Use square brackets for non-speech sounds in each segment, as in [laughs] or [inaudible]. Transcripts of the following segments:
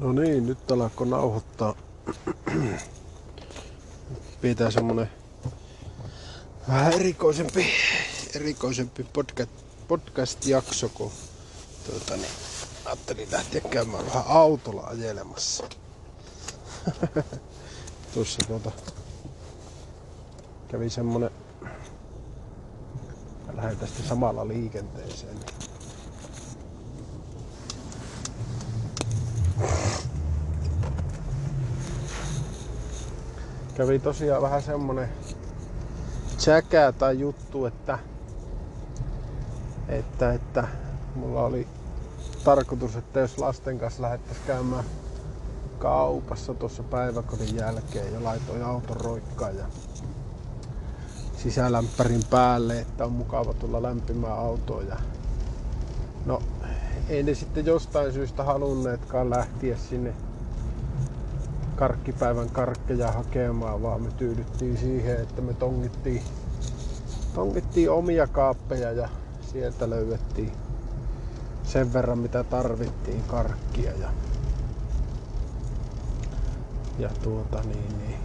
No niin, nyt alkoi nauhoittaa. Pitää semmonen vähän erikoisempi, erikoisempi podcast, podcast-jakso, kun tuota, niin, ajattelin lähteä käymään vähän autolla ajelemassa. [laughs] Tuossa tuota, kävi semmonen, lähden tästä samalla liikenteeseen. Niin kävi tosiaan vähän semmonen tsäkää tai juttu, että, että, että mulla oli tarkoitus, että jos lasten kanssa lähettäisiin käymään kaupassa tuossa päiväkodin jälkeen ja laitoin auton roikkaan ja sisälämpärin päälle, että on mukava tulla lämpimään autoon. Ja no, ei ne sitten jostain syystä halunneetkaan lähteä sinne karkkipäivän karkkeja hakemaan, vaan me tyydyttiin siihen, että me tongittiin, tongittiin omia kaappeja ja sieltä löydettiin sen verran mitä tarvittiin karkkia ja, ja tuota niin, niin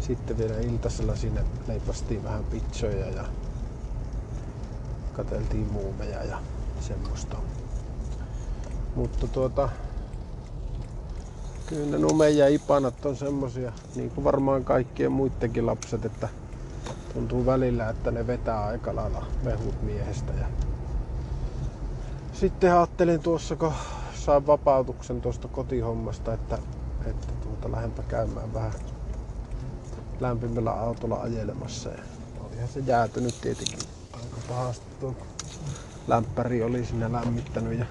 sitten vielä iltasella sinne leipastiin vähän pitsoja ja kateltiin muumeja ja semmoista. Mutta tuota, Kyllä nume ja ipanat on semmosia, niin kuin varmaan kaikkien muidenkin lapset, että tuntuu välillä, että ne vetää aika lailla mehut miehestä. Ja sitten ajattelin tuossa, kun saan vapautuksen tuosta kotihommasta, että, että tuota lähempä käymään vähän lämpimällä autolla ajelemassa. Ja olihan se jäätynyt tietenkin aika pahasti tuo lämpäri oli sinne lämmittänyt ja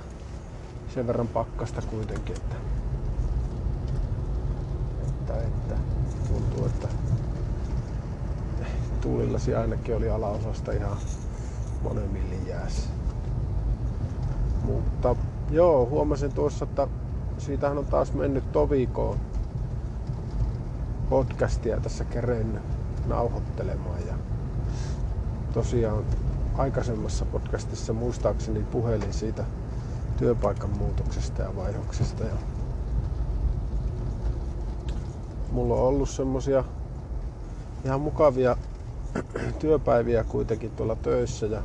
sen verran pakkasta kuitenkin, että että, että tuntuu, että tuulillasi ainakin oli alaosasta ihan monen millin jäässä. Mutta joo, huomasin tuossa, että siitähän on taas mennyt tovikoon podcastia tässä kerennyt nauhoittelemaan. Ja tosiaan aikaisemmassa podcastissa muistaakseni puhelin siitä työpaikan muutoksesta ja vaihdoksesta. Ja mulla on ollut semmosia ihan mukavia [clears throat] työpäiviä kuitenkin tuolla töissä ja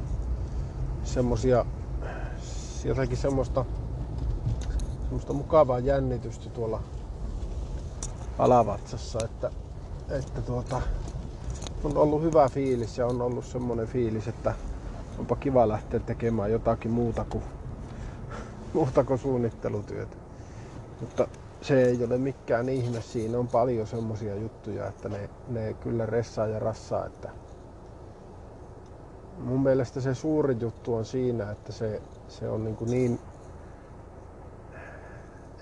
semmosia jotakin semmoista, semmoista mukavaa jännitystä tuolla alavatsassa, että, että tuota, on ollut hyvä fiilis ja on ollut semmoinen fiilis, että onpa kiva lähteä tekemään jotakin muuta kuin, [laughs] muuta kuin suunnittelutyötä. Mutta se ei ole mikään ihme. Siinä on paljon semmosia juttuja, että ne, ne kyllä ressaa ja rassaa. Että mun mielestä se suuri juttu on siinä, että se, se on niin, kuin niin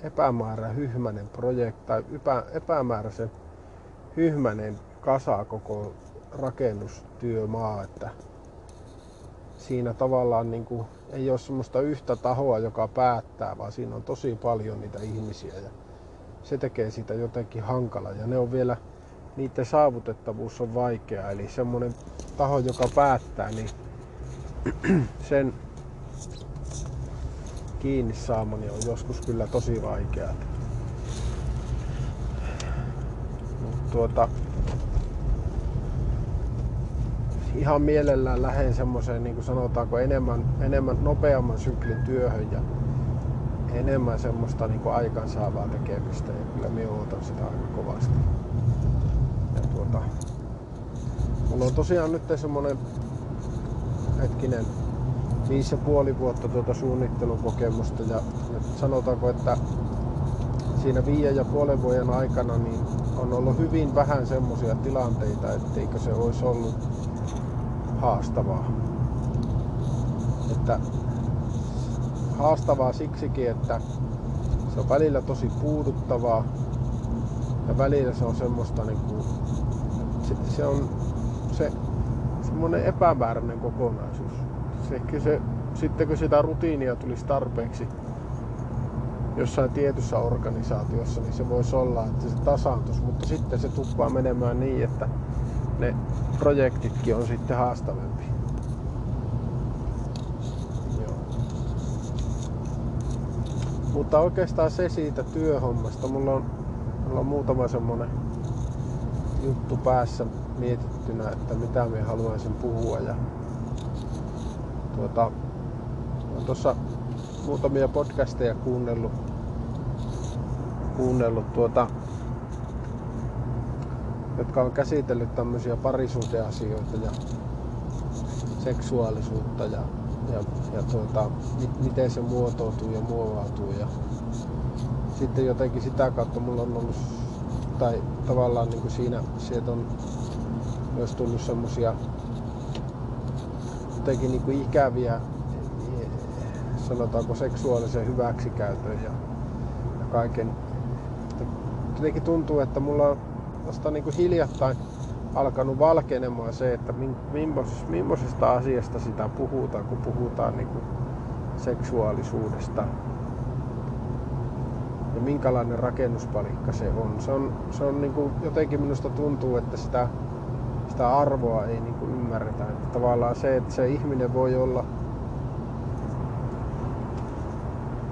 epämäärä hyhmänen projekti tai epä, epämääräisen hyhmänen kasa koko rakennustyömaa, että siinä tavallaan niin kuin ei ole semmoista yhtä tahoa, joka päättää, vaan siinä on tosi paljon niitä ihmisiä. Ja se tekee siitä jotenkin hankala. Ja ne on vielä, niiden saavutettavuus on vaikea. Eli semmonen taho, joka päättää, niin [clears throat] sen kiinni saamani on joskus kyllä tosi vaikeaa. tuota, ihan mielellään lähden semmoiseen, niin kuin sanotaanko, enemmän, enemmän nopeamman syklin työhön ja enemmän semmoista niin aikansaavaa tekemistä ja kyllä minä odotan sitä aika kovasti. Ja tuota, mulla on tosiaan nyt semmonen hetkinen viisi ja puoli vuotta tuota suunnittelukokemusta ja, ja sanotaanko, että siinä viiden ja puolen vuoden aikana niin on ollut hyvin vähän semmoisia tilanteita, etteikö se olisi ollut haastavaa. Että haastavaa siksikin, että se on välillä tosi puuduttavaa ja välillä se on semmoista niin kuin, se, se on se semmoinen epämääräinen kokonaisuus. Se, se, sitten kun sitä rutiinia tulisi tarpeeksi jossain tietyssä organisaatiossa, niin se voisi olla, että se tasaantuisi, mutta sitten se tuppaa menemään niin, että ne projektitkin on sitten haastavempia. Mutta oikeastaan se siitä työhommasta. Mulla on, mulla on muutama semmonen juttu päässä mietittynä, että mitä me haluaisin puhua. Ja tuota, olen tuossa muutamia podcasteja kuunnellut, kuunnellut tuota, jotka on käsitellyt tämmöisiä parisuhdeasioita ja seksuaalisuutta ja, ja, ja tuota, miten se muotoutuu ja muovautuu. Ja sitten jotenkin sitä kautta mulla on ollut, tai tavallaan niin kuin siinä, sieltä on myös tullut semmosia jotenkin niin kuin ikäviä, sanotaanko seksuaalisen hyväksikäytön ja, ja kaiken. Jotenkin tuntuu, että mulla on vasta niin kuin hiljattain alkanut valkenemaan se, että millaisesta asiasta sitä puhutaan, kun puhutaan niin kuin seksuaalisuudesta ja minkälainen rakennuspalikka se on. Se on, se on niin kuin, jotenkin minusta tuntuu, että sitä, sitä arvoa ei niin kuin ymmärretä. Että tavallaan se, että se ihminen voi olla,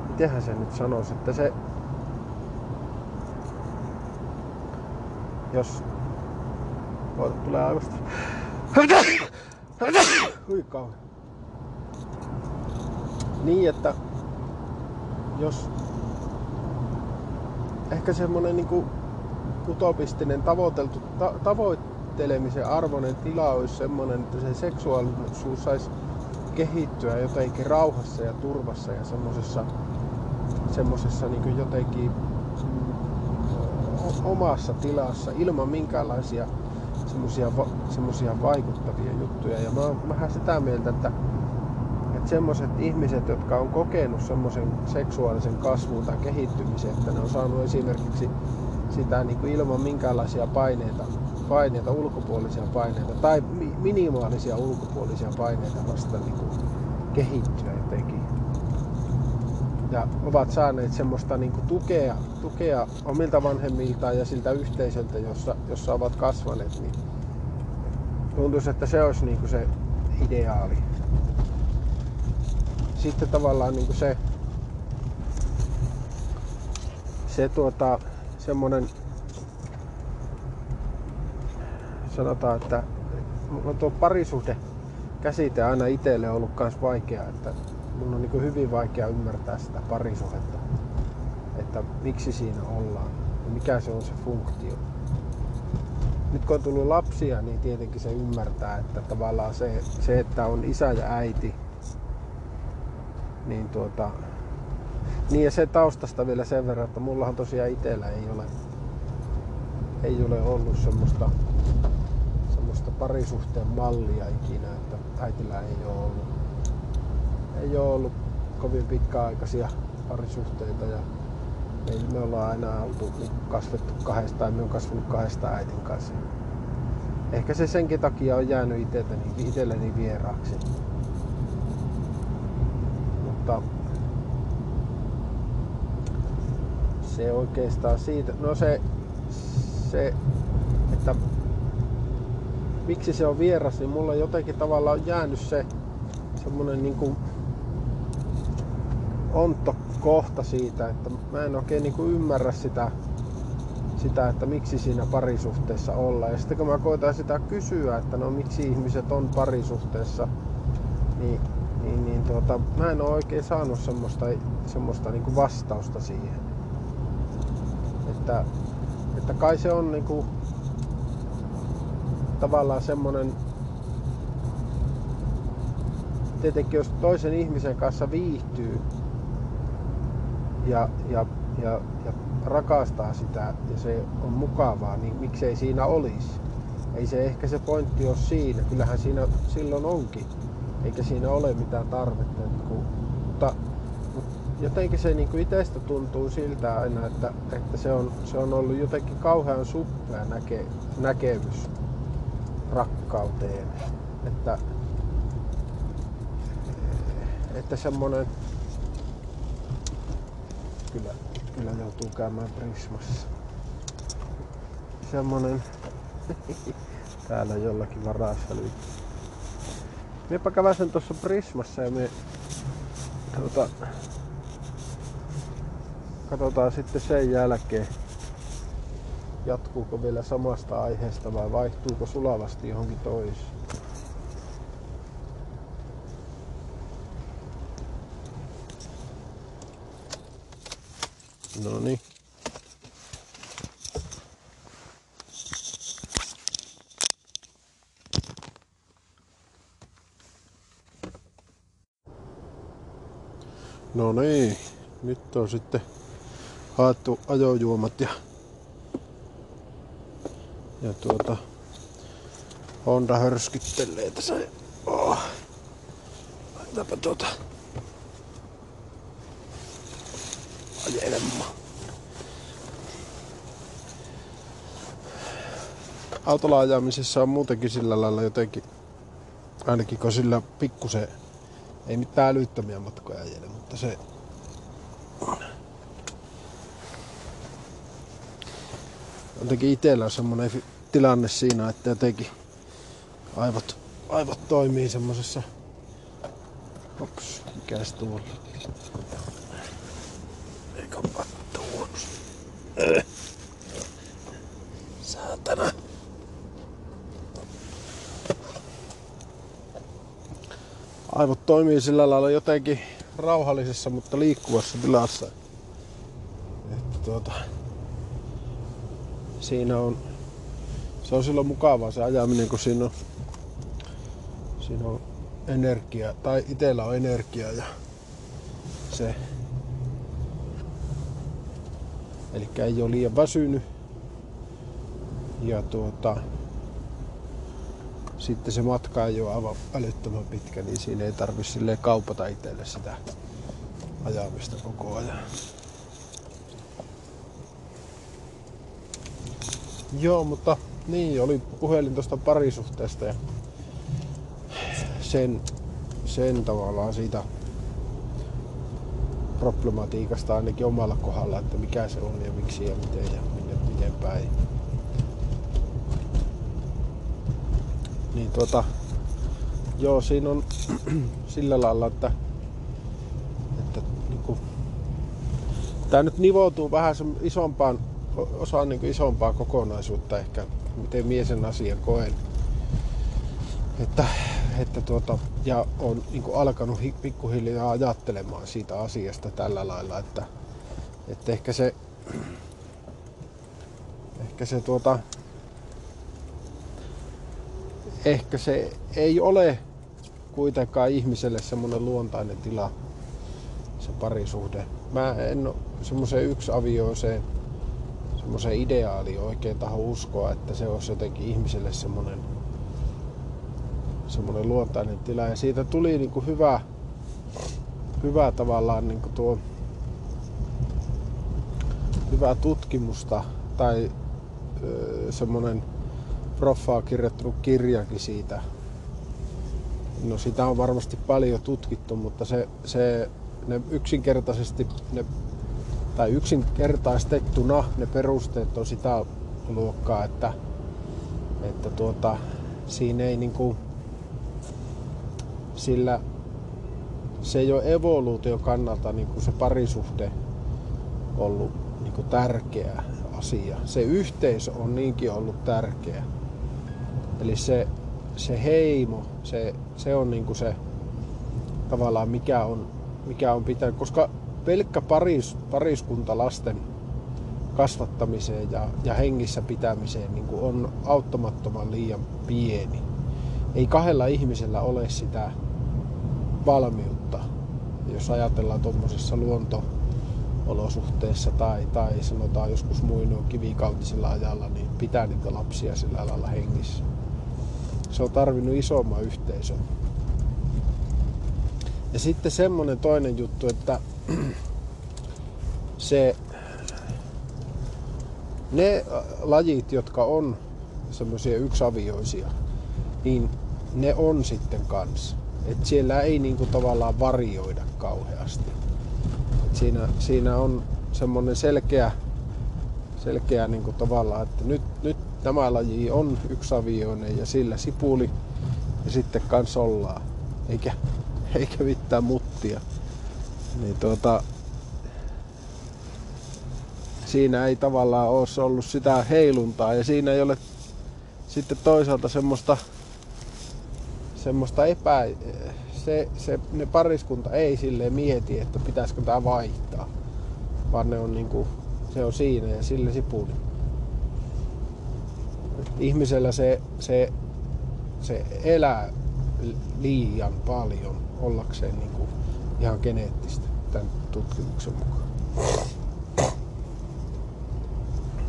mitenhän se nyt sanoisi, että se, jos Oota, tulee aivosta. Hui kauhean. Niin, että jos ehkä semmonen niinku utopistinen tavoiteltu, ta, tavoittelemisen arvoinen tila olisi semmonen, että se seksuaalisuus saisi kehittyä jotenkin rauhassa ja turvassa ja semmosessa, semmosessa niinku jotenkin omassa tilassa ilman minkäänlaisia semmosia, semmosia vaikuttavia juttuja. Ja mä oon vähän sitä mieltä, että, että semmoset ihmiset, jotka on kokenut semmoisen seksuaalisen kasvun tai kehittymisen, että ne on saanut esimerkiksi sitä niin kuin ilman minkäänlaisia paineita, paineita, ulkopuolisia paineita tai minimaalisia ulkopuolisia paineita vasta niin kuin kehittyä jotenkin. Ja ovat saaneet semmoista niin kuin tukea, tukea omilta vanhemmiltaan ja siltä yhteisöltä, jossa, jossa ovat kasvaneet, niin tuntuisi, että se olisi niin kuin se ideaali. Sitten tavallaan niin kuin se, se tuota, semmonen, sanotaan, että on tuo parisuhde käsite aina itselle ollut myös vaikea, että mun on niin hyvin vaikea ymmärtää sitä parisuhdetta, että miksi siinä ollaan ja mikä se on se funktio. Nyt kun on tullut lapsia, niin tietenkin se ymmärtää, että tavallaan se, se että on isä ja äiti, niin tuota, niin ja se taustasta vielä sen verran, että mullahan tosiaan itsellä ei ole, ei ole ollut semmoista, semmoista parisuhteen mallia ikinä, että äitillä ei ole ollut, ei ole ollut kovin pitkäaikaisia parisuhteita ja Eli me ollaan aina oltu niin kasvettu kahdesta, me on kasvanut kahdesta äitin kanssa. Ehkä se senkin takia on jäänyt itselleni, itselleni vieraaksi. Mutta se oikeastaan siitä, no se, se että miksi se on vieras, niin mulla jotenkin tavalla on jäänyt se semmonen niinku ontto kohta siitä, että mä en oikein niin kuin ymmärrä sitä, sitä, että miksi siinä parisuhteessa ollaan. Ja sitten kun mä koitan sitä kysyä, että no miksi ihmiset on parisuhteessa, niin, niin, niin tuota, mä en ole oikein saanut semmoista, semmoista niin kuin vastausta siihen. Että, että kai se on niin kuin, tavallaan semmoinen tietenkin jos toisen ihmisen kanssa viihtyy, ja, ja, ja, ja rakastaa sitä ja se on mukavaa, niin miksei siinä olisi. Ei se ehkä se pointti ole siinä, kyllähän siinä silloin onkin, eikä siinä ole mitään tarvetta. Kuin, mutta, mutta jotenkin se niin itsestä tuntuu siltä aina, että, että se, on, se on ollut jotenkin kauhean suppea näke, näkemys rakkauteen. Että, että semmoinen kyllä, kyllä joutuu käymään Prismassa. Semmonen [laughs] täällä jollakin varassa nyt. Miepä käväsen tuossa Prismassa ja me tuota, katsotaan sitten sen jälkeen, jatkuuko vielä samasta aiheesta vai vaihtuuko sulavasti johonkin toiseen. No niin. No niin, nyt on sitten haettu ajojuomat ja, ja tuota Honda hörskittelee tässä. Oh. Laitapa tuota ajelemaan. Autolla ajamisessa on muutenkin sillä lailla jotenkin, ainakin kun sillä pikkusen, ei mitään älyttömiä matkoja ajele, mutta se jotenkin itsellä on semmonen tilanne siinä, että jotenkin aivot, aivot toimii semmosessa Ops, mikäs tuolla? Eikä tuolla. Äh. Aivot toimii sillä lailla jotenkin rauhallisessa, mutta liikkuvassa tilassa. Että tuota, siinä on, se on silloin mukavaa se ajaminen, kun siinä on, siinä on energia, tai itellä on energiaa ja se, eli ei ole liian väsynyt. Ja tuota, sitten se matka ei ole aivan älyttömän pitkä, niin siinä ei tarvi silleen kaupata itselle sitä ajamista koko ajan. Joo, mutta niin, oli puhelin tuosta parisuhteesta ja sen, sen tavallaan siitä problematiikasta ainakin omalla kohdalla, että mikä se on ja miksi ja miten ja minne, miten päin. Niin tuota, joo, siinä on [clears throat] sillä lailla, että, että niinku, tämä nyt nivoutuu vähän isompaan, osaan niin isompaa kokonaisuutta ehkä, miten mie sen asian koen. Että, että tuota, ja on niin alkanut pikkuhiljaa ajattelemaan siitä asiasta tällä lailla, että, että ehkä se, [clears throat] ehkä se tuota, ehkä se ei ole kuitenkaan ihmiselle semmoinen luontainen tila, se parisuhde. Mä en semmoiseen yksi avioiseen semmoiseen ideaaliin oikein taho uskoa, että se olisi jotenkin ihmiselle semmoinen semmoinen luontainen tila. Ja siitä tuli niin kuin hyvä, hyvä tavallaan niin kuin tuo hyvää tutkimusta tai semmoinen proffaa kirjoittanut kirjakin siitä. No sitä on varmasti paljon tutkittu, mutta se, se ne yksinkertaisesti ne, tai yksinkertaistettuna ne perusteet on sitä luokkaa, että, että tuota, siinä ei niinku, sillä se ei ole evoluutio kannalta niinku se parisuhde ollut niinku tärkeä asia. Se yhteisö on niinkin ollut tärkeä. Eli se, se heimo, se, se on niinku se tavallaan mikä on, mikä on pitänyt, koska pelkkä paris, pariskunta lasten kasvattamiseen ja, ja hengissä pitämiseen niin on auttamattoman liian pieni. Ei kahdella ihmisellä ole sitä valmiutta, jos ajatellaan tuommoisessa luonto-olosuhteessa tai, tai sanotaan joskus muinoin kivikautisella ajalla, niin pitää niitä lapsia sillä lailla hengissä se on tarvinnut isomman yhteisön. Ja sitten semmonen toinen juttu, että se, ne lajit, jotka on semmoisia yksavioisia, niin ne on sitten kanssa. Et siellä ei niinku tavallaan varioida kauheasti. Et siinä, siinä on semmoinen selkeä, selkeä niinku tavallaan, että nyt, nyt tämä laji on yksavioinen ja sillä sipuli ja sitten kans ollaan. Eikä, eikä mitään muttia. Niin tuota, siinä ei tavallaan ole ollut sitä heiluntaa ja siinä ei ole sitten toisaalta semmoista, semmoista epä... Se, se, ne pariskunta ei sille mieti, että pitäisikö tämä vaihtaa, vaan ne on niinku, se on siinä ja sille sipuli. Ihmisellä se, se, se elää liian paljon ollakseen niinku ihan geneettistä tämän tutkimuksen mukaan.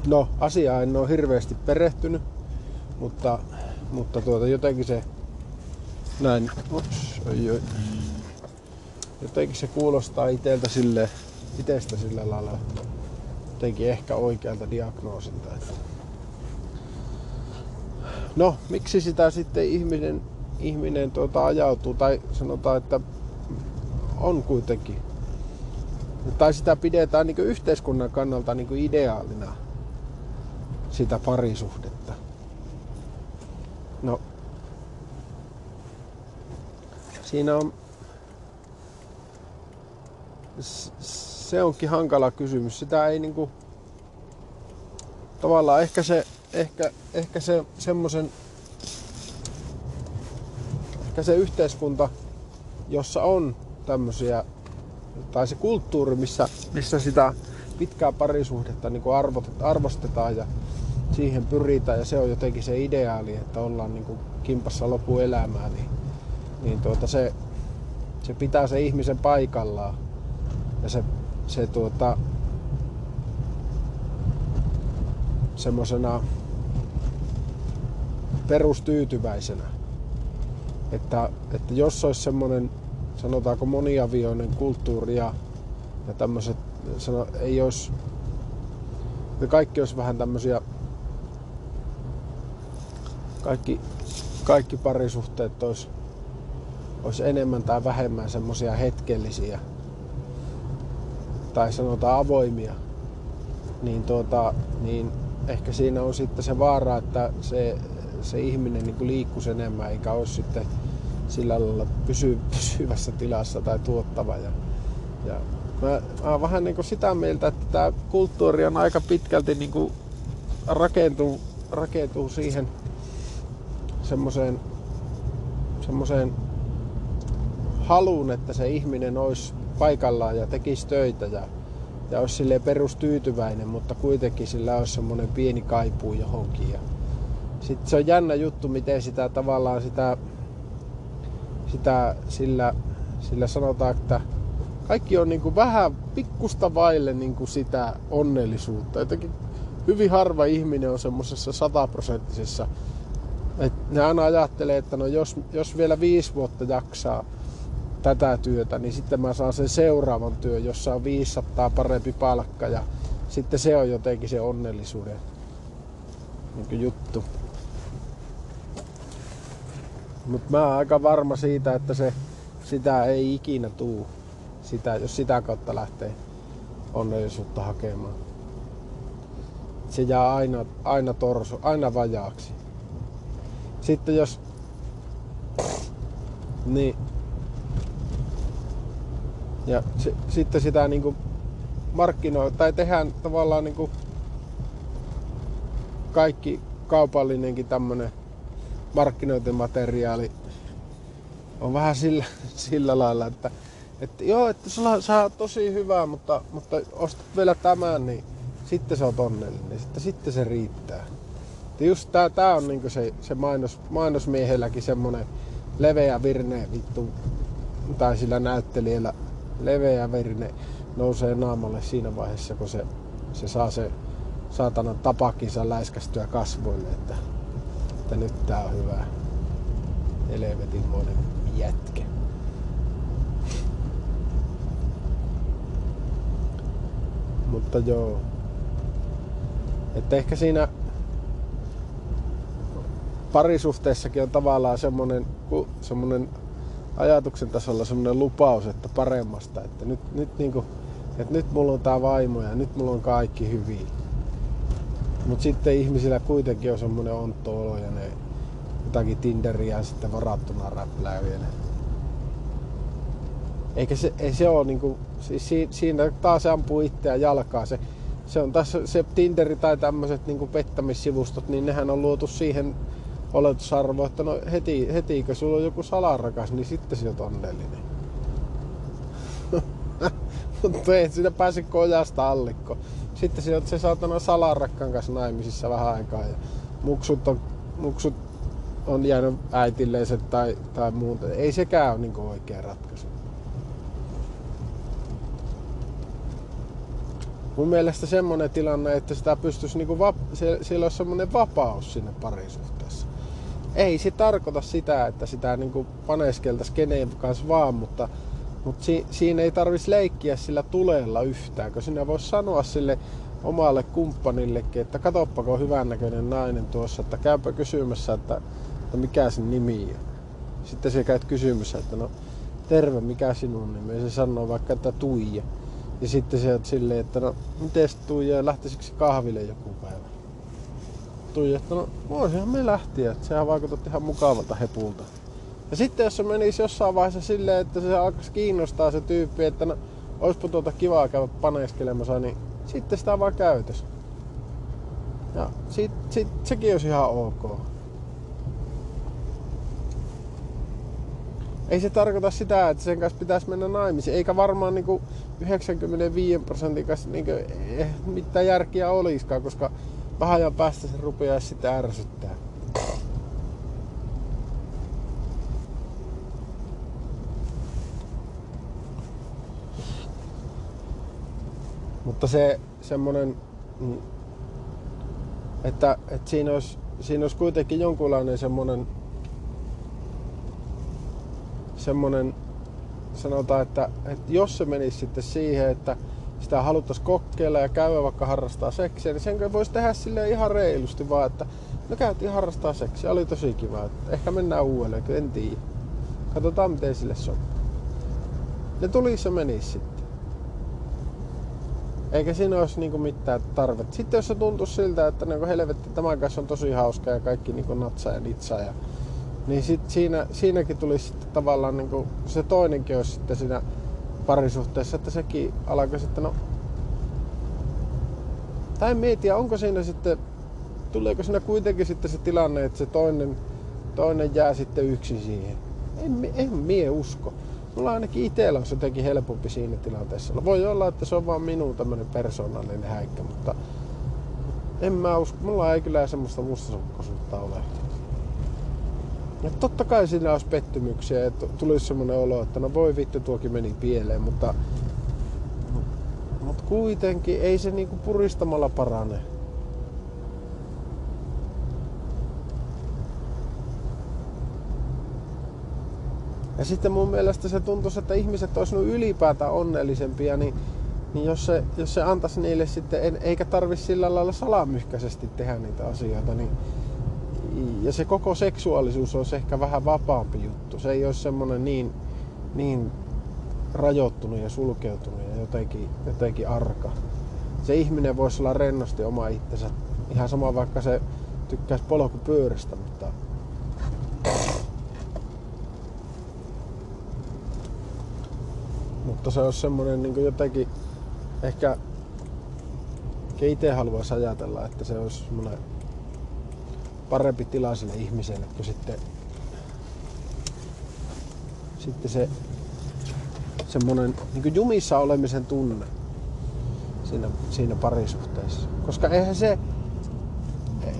No, asiaa en ole hirveästi perehtynyt, mutta, mutta tuota, jotenkin se näin, ups, oi, oi. jotenkin se kuulostaa iteltä sille, itestä sillä lailla jotenkin ehkä oikealta diagnoosilta. Että. No, miksi sitä sitten ihminen, ihminen tuota ajautuu, tai sanotaan, että on kuitenkin, tai sitä pidetään niin yhteiskunnan kannalta niin ideaalina sitä parisuhdetta. No, siinä on, se onkin hankala kysymys. Sitä ei niinku, tavallaan ehkä se, ehkä, ehkä se semmoisen, ehkä se yhteiskunta, jossa on tämmöisiä, tai se kulttuuri, missä, missä sitä pitkää parisuhdetta niin arvostetaan ja siihen pyritään ja se on jotenkin se ideaali, että ollaan niin kuin kimpassa lopuelämää, niin, niin tuota se, se pitää se ihmisen paikallaan. Ja se, se tuota, semmosena perustyytyväisenä. Että, että jos olisi semmoinen, sanotaanko moniavioinen kulttuuri ja, ja tämmöiset, sano, ei olisi, ne kaikki olisi vähän tämmöisiä kaikki, kaikki parisuhteet olisi, olisi enemmän tai vähemmän semmoisia hetkellisiä tai sanotaan avoimia, niin, tuota, niin ehkä siinä on sitten se vaara, että se, se ihminen niin liikkuisi enemmän eikä olisi sitten sillä lailla pysy, pysyvässä tilassa tai tuottava. Ja, ja mä, mä oon vähän niin kuin sitä mieltä, että tämä kulttuuri on aika pitkälti niin kuin rakentuu, rakentuu siihen semmoiseen, semmoiseen haluun, että se ihminen olisi paikallaan ja tekisi töitä ja, ja olisi perustyytyväinen, mutta kuitenkin sillä olisi semmoinen pieni kaipuu johonkin. Ja sitten se on jännä juttu, miten sitä tavallaan sitä, sitä sillä, sillä sanotaan, että kaikki on niin kuin vähän pikkusta vaille niin kuin sitä onnellisuutta. Jotenkin hyvin harva ihminen on semmoisessa sataprosenttisessa et ne aina ajattelee, että no jos, jos vielä viisi vuotta jaksaa tätä työtä, niin sitten mä saan sen seuraavan työn, jossa on 500 parempi palkka ja sitten se on jotenkin se onnellisuuden niin juttu. Mutta mä oon aika varma siitä, että se, sitä ei ikinä tuu, sitä, jos sitä kautta lähtee onnellisuutta hakemaan. Se jää aina, aina torso, aina vajaaksi. Sitten jos... Niin. Ja se, sitten sitä niinku markkinoi, tai tehdään tavallaan niinku kaikki kaupallinenkin tämmönen markkinointimateriaali on vähän sillä, sillä lailla, että, että joo, että sulla saa tosi hyvää, mutta, mutta ostat vielä tämän, niin sitten se on onnellinen. Sitten, sitten se riittää. Ja just tää, tää on niinku se, se mainos, mainosmiehelläkin semmonen leveä virne vittu, tai sillä näyttelijällä leveä virne nousee naamalle siinä vaiheessa, kun se, se saa se saatana tapakinsa läiskästyä kasvoille, että, että nyt tää on hyvä. Elevetinmoinen jätkä. Mutta joo. Että ehkä siinä parisuhteessakin on tavallaan semmoinen, semmoinen ajatuksen tasolla semmoinen lupaus, että paremmasta, että nyt, nyt, niin kuin, että nyt mulla on tää vaimo ja nyt mulla on kaikki hyvin. Mutta sitten ihmisillä kuitenkin on semmoinen ontto ja ne jotakin Tinderiä sitten varattuna räplää vielä. Eikä se, ei se ole niinku, siis siinä taas ampuu itseään jalkaa se, se on tässä se Tinderi tai tämmöiset niin pettämissivustot, niin nehän on luotu siihen oletusarvoon, että no heti, heti kun sulla on joku salarakas, niin sitten se on onnellinen. [laughs] Mutta ei sinä pääse kojasta allikko. Sitten se, se saatana salarakkaan kanssa naimisissa vähän aikaa ja muksut on, muksut on jäänyt äitilleiset tai, tai muuta. Ei sekään ole niin oikea ratkaisu. mun mielestä semmoinen tilanne, että sitä pystyisi niinku vap- siellä olisi semmoinen vapaus sinne parisuhteessa. Ei se tarkoita sitä, että sitä niinku paneskeltaisi keneen kanssa vaan, mutta, mutta si- siinä ei tarvitsisi leikkiä sillä tulella yhtään, kun sinä voisi sanoa sille omalle kumppanillekin, että katoppako hyvännäköinen nainen tuossa, että käypä kysymässä, että, että mikä sen nimi on. Sitten se käyt kysymässä, että no terve, mikä sinun nimi? Ja se sanoo vaikka, että Tuija. Ja sitten se on silleen, että no, miten Tuija, lähtisikö kahville joku päivä? Tuija, että no voisihan me lähtiä, että sehän vaikutat ihan mukavalta hepulta. Ja sitten jos se menisi jossain vaiheessa silleen, että se alkaisi kiinnostaa se tyyppi, että no, olisipa tuota kivaa käydä paneskelemassa, niin sitten sitä vaan käytös. Ja sit, sit, sekin olisi ihan ok. ei se tarkoita sitä, että sen kanssa pitäisi mennä naimisiin. Eikä varmaan niin kuin 95 prosentin kanssa niin kuin, eh, mitään järkiä olisikaan, koska vähän ajan päästä se rupeaa sitten ärsyttää. Mutta se semmonen, mm, että, että siinä, olisi, siinä olisi kuitenkin jonkunlainen semmonen semmonen, sanotaan, että, että jos se menisi sitten siihen, että sitä haluttaisiin kokeilla ja käydä vaikka harrastaa seksiä, niin sen voisi tehdä sille ihan reilusti vaan, että no käytiin harrastaa seksiä, oli tosi kiva, että ehkä mennään uudelleen, en tiedä. Katsotaan miten sille sopii. Ne tulisi ja menisi sitten. Eikä siinä olisi niinku mitään tarvetta. Sitten jos se tuntuu siltä, että niinku helvetti, tämän kanssa on tosi hauska ja kaikki niinku natsaa ja nitsaa ja niin sit siinä, siinäkin tulisi sitten tavallaan niin kuin, se toinenkin olisi sitten siinä parisuhteessa, että sekin alkaa sitten, no... Tai mietiä, onko siinä sitten, tuleeko siinä kuitenkin sitten se tilanne, että se toinen, toinen jää sitten yksin siihen. En, en mie usko. Mulla ainakin itsellä on jotenkin helpompi siinä tilanteessa. Voi olla, että se on vaan minun tämmönen persoonallinen häikkä, mutta en mä usko. Mulla ei kyllä semmoista mustasukkaisuutta ole. Ja totta kai siinä olisi pettymyksiä, että tulisi semmoinen olo, että no voi vittu tuokin meni pieleen, mutta, mutta kuitenkin ei se niinku puristamalla parane. Ja sitten mun mielestä se tuntuisi, että ihmiset olisivat ylipäätään onnellisempia, niin, niin jos, se, jos se antaisi niille sitten, en, eikä tarvi sillä lailla salamyhkäisesti tehdä niitä asioita, niin ja se koko seksuaalisuus olisi ehkä vähän vapaampi juttu. Se ei olisi semmoinen niin, niin rajoittunut ja sulkeutunut ja jotenkin, jotenkin arka. Se ihminen voisi olla rennosti oma itsensä. Ihan sama vaikka se tykkäisi polkupyörästä, mutta mutta se olisi semmoinen niin jotenkin ehkä itse haluaisi ajatella, että se olisi semmoinen parempi tila sille ihmiselle kuin sitten, sitten se semmoinen niin jumissa olemisen tunne siinä, siinä parisuhteessa. Koska eihän se,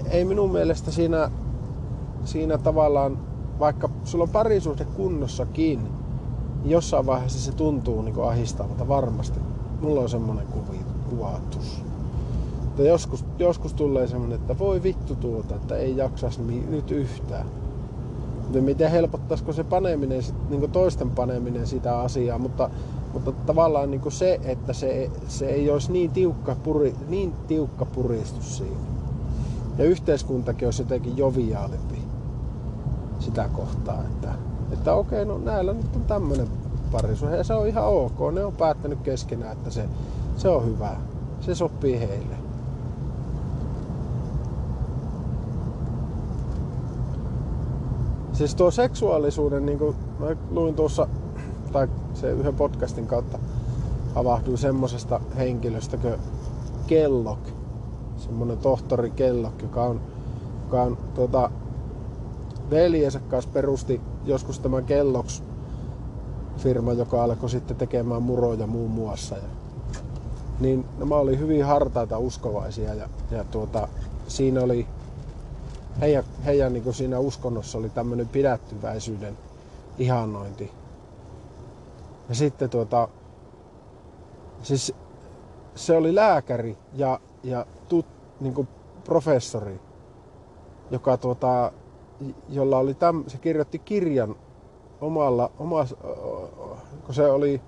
ei minun mielestä siinä, siinä tavallaan, vaikka sulla on parisuhde kunnossakin, jossain vaiheessa se tuntuu niin ahistavalta varmasti. Mulla on semmoinen kuvatus. Mutta joskus, joskus tulee semmoinen, että voi vittu tuota, että ei jaksas nyt yhtään. Mutta miten helpottaisiko se paneminen, niin toisten paneminen sitä asiaa, mutta, mutta tavallaan niin se, että se, se ei olisi niin tiukka, puri, niin tiukka puristus siinä. Ja yhteiskuntakin olisi jotenkin joviaalimpi sitä kohtaa, että, että okei, no näillä nyt on tämmöinen parisuhe ja se on ihan ok. Ne on päättänyt keskenään, että se, se on hyvä. Se sopii heille. Siis tuo seksuaalisuuden, niin kuin mä luin tuossa, tai se yhden podcastin kautta havahduin semmosesta henkilöstä, kun Kellogg, semmonen tohtori Kellogg, joka on, joka on tuota, veljensä kanssa perusti joskus tämän Kellogg's firma, joka alkoi sitten tekemään muroja muun muassa. Ja, niin nämä oli hyvin hartaita uskovaisia ja, ja tuota, siinä oli heidän, heidän niin siinä uskonnossa oli tämmöinen pidättyväisyyden ihannointi. Ja sitten tuota, siis se oli lääkäri ja, ja tut, niin professori, joka tuota, jolla oli täm, se kirjoitti kirjan omalla, omas, kun se oli,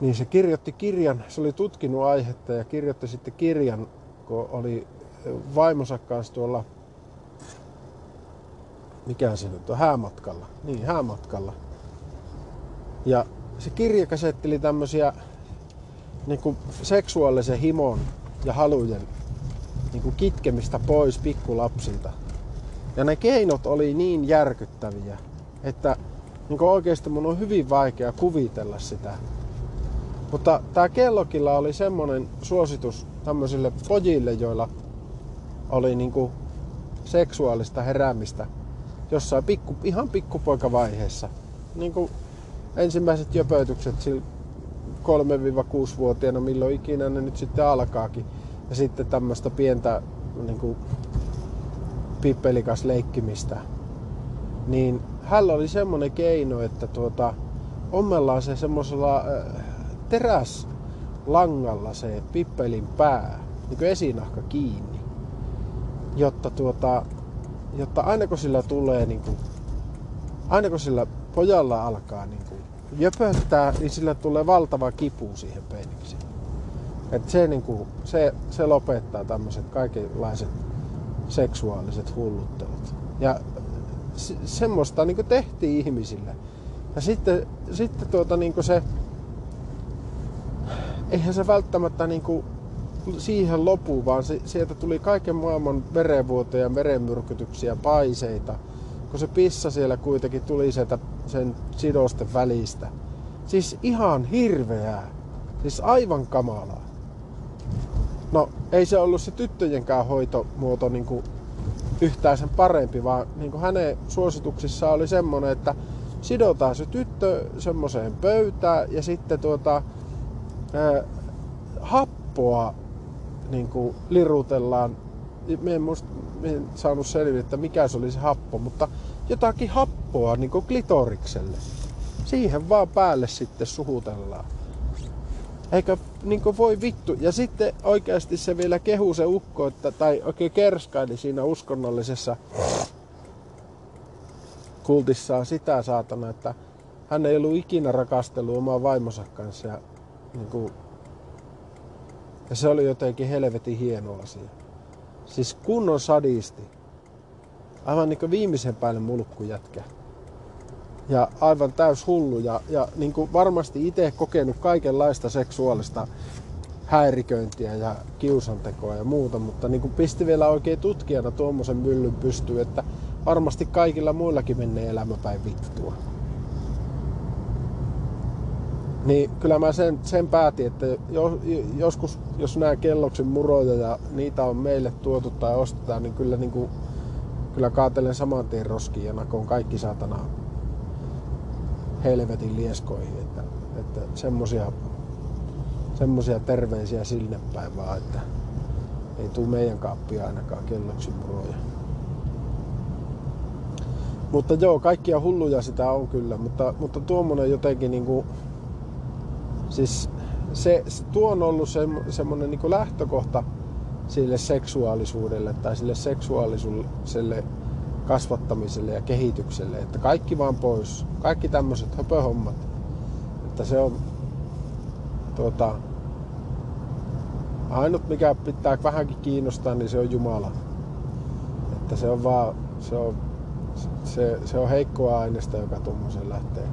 niin se kirjoitti kirjan, se oli tutkinut aihetta ja kirjoitti sitten kirjan, kun oli vaimonsa kanssa tuolla, mikä se nyt on, häämatkalla, niin häämatkalla. Ja se kirja käsitteli tämmöisiä niin kuin seksuaalisen himon ja halujen niin kuin kitkemistä pois pikkulapsilta. Ja ne keinot oli niin järkyttäviä, että niin oikeasti mun on hyvin vaikea kuvitella sitä. Mutta tämä kellokilla oli semmonen suositus tämmöisille pojille, joilla oli niin kuin seksuaalista heräämistä jossain pikku, ihan pikkupoikavaiheessa. Niin kuin ensimmäiset jöpötykset 3-6-vuotiaana, milloin ikinä ne nyt sitten alkaakin. Ja sitten tämmöistä pientä niin kuin, pippelikas leikkimistä. Niin hänellä oli semmonen keino, että tuota, ommellaan se semmoisella äh, teräslangalla se pippelin pää, niin kuin esinahka kiinni. Jotta, tuota, jotta aina kun sillä tulee, niin kuin, aina kun sillä pojalla alkaa niin kuin, jöpöttää, niin sillä tulee valtava kipu siihen penikseen. Et se, niin kuin, se, se lopettaa tämmöiset kaikenlaiset seksuaaliset hulluttelut. Ja se, semmoista niin tehtiin ihmisille. Ja sitten, sitten tuota, niin se, eihän se välttämättä niin siihen lopu, vaan se, sieltä tuli kaiken maailman verenvuotoja, verenmyrkytyksiä, paiseita, kun se pissa siellä kuitenkin tuli sieltä sen sidosten välistä. Siis ihan hirveää. Siis aivan kamalaa. No, ei se ollut se tyttöjenkään hoitomuoto niin kuin yhtään sen parempi, vaan niin kuin hänen suosituksissaan oli semmoinen, että sidotaan se tyttö semmoiseen pöytään ja sitten tuota, ää, happoa niin kuin lirutellaan. Me en, musta, me en saanut selville, että mikä se oli se happo, mutta jotakin happoa niin kuin klitorikselle. Siihen vaan päälle sitten suhutellaan. Eikä niin voi vittu. Ja sitten oikeasti se vielä kehu se ukko, että, tai oikein kerskaili siinä uskonnollisessa kultissaan sitä saatana, että hän ei ollut ikinä rakastellut omaa vaimonsa kanssa. Ja, niin kuin, ja se oli jotenkin helvetin hieno asia. Siis kunnon sadisti. Aivan niin kuin viimeisen päälle mulkkujätkä ja aivan täys hullu ja, ja niin kuin varmasti itse kokenut kaikenlaista seksuaalista häiriköintiä ja kiusantekoa ja muuta, mutta niin kuin pisti vielä oikein tutkijana tuommoisen myllyn pystyy, että varmasti kaikilla muillakin menee elämäpäin vittua. Niin kyllä mä sen, sen päätin, että joskus jos nämä kelloksen muroja ja niitä on meille tuotu tai ostetaan, niin kyllä, niin kuin, kyllä kaatelen saman tien roskiin ja nakoon kaikki saatana helvetin lieskoihin. Että, että semmosia, semmosia terveisiä sinne päin vaan, että ei tuu meidän kaappia ainakaan kelloksi muroja. Mutta joo, kaikkia hulluja sitä on kyllä, mutta, mutta tuommoinen jotenkin niinku, siis se, se, tuo on ollut se, semmoinen niinku lähtökohta sille seksuaalisuudelle tai sille seksuaalisuudelle kasvattamiselle ja kehitykselle, että kaikki vaan pois, kaikki tämmöiset höpöhommat, että se on tuota, ainut mikä pitää vähänkin kiinnostaa, niin se on Jumala. Että se on vaan, se on, se, se on heikkoa aineesta, joka tuommoisen lähtee.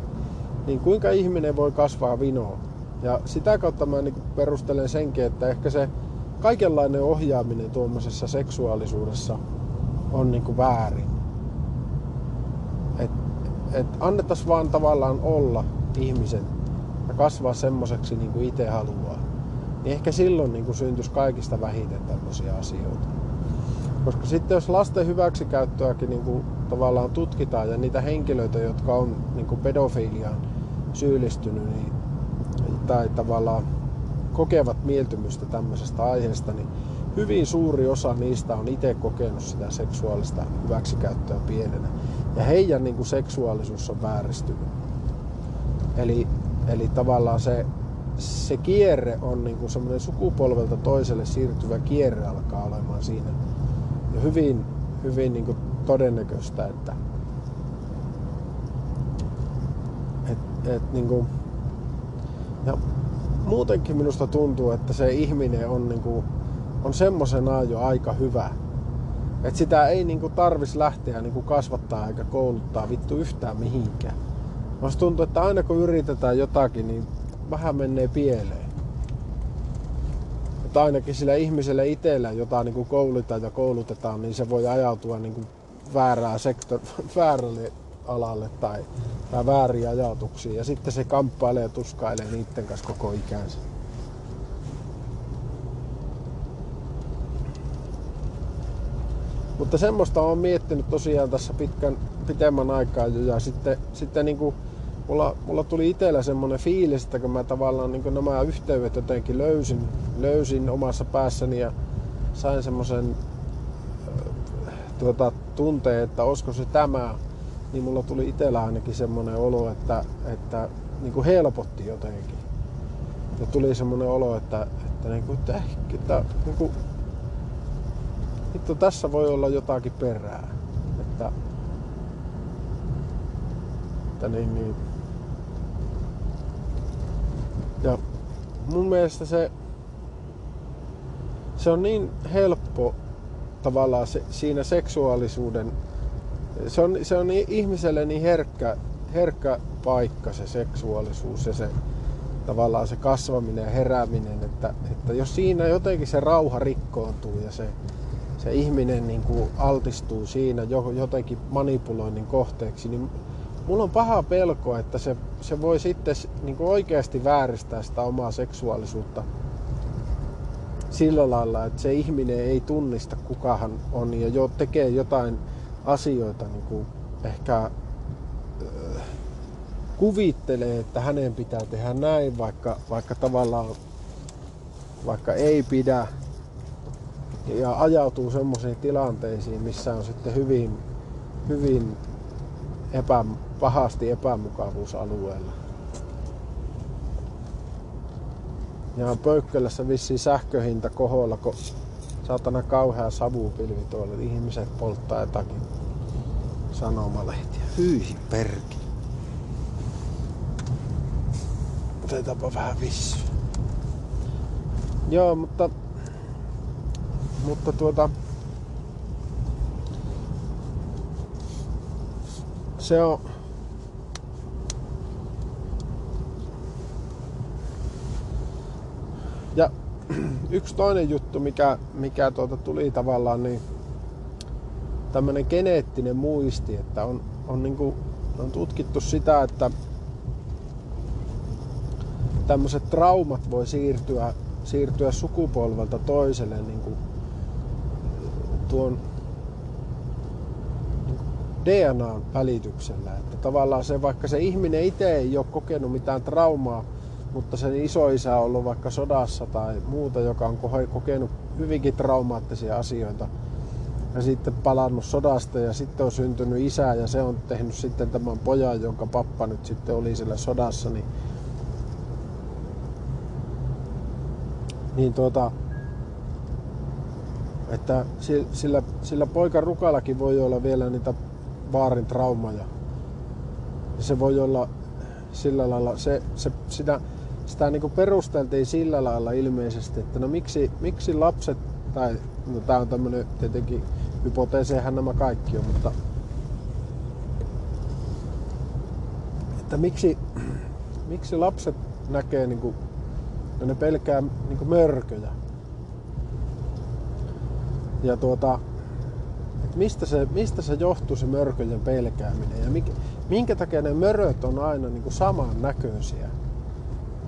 Niin kuinka ihminen voi kasvaa vinoon? Ja sitä kautta mä niin perustelen senkin, että ehkä se kaikenlainen ohjaaminen tuommoisessa seksuaalisuudessa on niin kuin väärin että annettaisiin vaan tavallaan olla ihmisen ja kasvaa semmoiseksi niin kuin itse haluaa. niin ehkä silloin niin kuin syntyisi kaikista vähiten tämmöisiä asioita. Koska sitten jos lasten hyväksikäyttöäkin niin kuin tavallaan tutkitaan ja niitä henkilöitä, jotka on niin kuin pedofiliaan syyllistynyt niin, tai tavallaan kokevat mieltymystä tämmöisestä aiheesta, niin hyvin suuri osa niistä on itse kokenut sitä seksuaalista hyväksikäyttöä pienenä. Ja heidän niin kuin seksuaalisuus on vääristynyt. Eli, eli tavallaan se, se kierre on niin kuin semmoinen sukupolvelta toiselle siirtyvä kierre alkaa olemaan siinä. Ja hyvin, hyvin niin kuin todennäköistä, että et, et, niin kuin, ja muutenkin minusta tuntuu, että se ihminen on, niin kuin, on semmoisenaan jo aika hyvä. Että sitä ei niin kuin, tarvis lähteä niin kuin kasvattaa eikä kouluttaa vittu yhtään mihinkään. Musta tuntuu, että aina kun yritetään jotakin, niin vähän menee pieleen. Että ainakin sillä ihmisellä itsellä, jota niin kuin koulutetaan ja koulutetaan, niin se voi ajautua niin kuin väärää sektor, [laughs] väärälle alalle tai, tai vääriä ajatuksia. Ja sitten se kamppailee ja tuskailee niiden kanssa koko ikänsä. Mutta semmoista on miettinyt tosiaan tässä pitkän, pitemmän aikaa jo. Ja sitten, sitten niin kuin mulla, mulla tuli itsellä semmoinen fiilis, että kun mä tavallaan niin nämä yhteydet jotenkin löysin, löysin omassa päässäni ja sain semmoisen tuota, tunteen, että olisiko se tämä, niin mulla tuli itsellä ainakin semmoinen olo, että, että niin kuin helpotti jotenkin. Ja tuli semmoinen olo, että, että, niin kuin, että, että niin kuin, että tässä voi olla jotakin perää. Että, että niin, niin. Ja mun mielestä se, se on niin helppo tavallaan se, siinä seksuaalisuuden, se on, se on ihmiselle niin herkkä, herkkä paikka se seksuaalisuus ja se tavallaan se kasvaminen ja herääminen, että, että jos siinä jotenkin se rauha rikkoontuu ja se, se ihminen niin kuin altistuu siinä jotenkin manipuloinnin kohteeksi, niin mulla on paha pelko, että se, se voi sitten niin kuin oikeasti vääristää sitä omaa seksuaalisuutta sillä lailla, että se ihminen ei tunnista kuka hän on ja jo tekee jotain asioita niin kuin ehkä äh, kuvittelee, että hänen pitää tehdä näin, vaikka, vaikka tavallaan vaikka ei pidä ja ajautuu semmoisiin tilanteisiin, missä on sitten hyvin, hyvin epä, pahasti epämukavuusalueella. Ja Pöykkölässä vissiin sähköhinta koholla, kun saatana kauhea savupilvi tuolla. Ihmiset polttaa jotakin sanomalehtiä. Hyi perki. Otetaanpa vähän vissu. Joo, mutta... Mutta tuota... Se on Ja [clears throat] yksi toinen juttu, mikä, mikä tuota tuli tavallaan, niin tämmöinen geneettinen muisti, että on, on, niinku, on tutkittu sitä, että tämmöiset traumat voi siirtyä, siirtyä sukupolvelta toiselle niin kuin tuon DNAn välityksellä. Että tavallaan se, vaikka se ihminen itse ei ole kokenut mitään traumaa, mutta sen isoisä on ollut vaikka sodassa tai muuta, joka on kokenut hyvinkin traumaattisia asioita ja sitten palannut sodasta ja sitten on syntynyt isä ja se on tehnyt sitten tämän pojan, jonka pappa nyt sitten oli siellä sodassa, niin, niin tuota, että sillä, sillä poika rukallakin voi olla vielä niitä vaarin traumaja. Ja se voi olla sillä lailla, se, se, sitä, sitä niin perusteltiin sillä lailla ilmeisesti, että no miksi, miksi lapset, tai no tämä on tämmöinen tietenkin hypoteesehän nämä kaikki on, mutta että miksi, miksi lapset näkee niin kuin, no ne pelkää niin kuin mörköjä. Ja tuota, mistä se, mistä se johtuu se mörköjen pelkääminen ja mikä, minkä takia ne möröt on aina niin kuin saman näköisiä.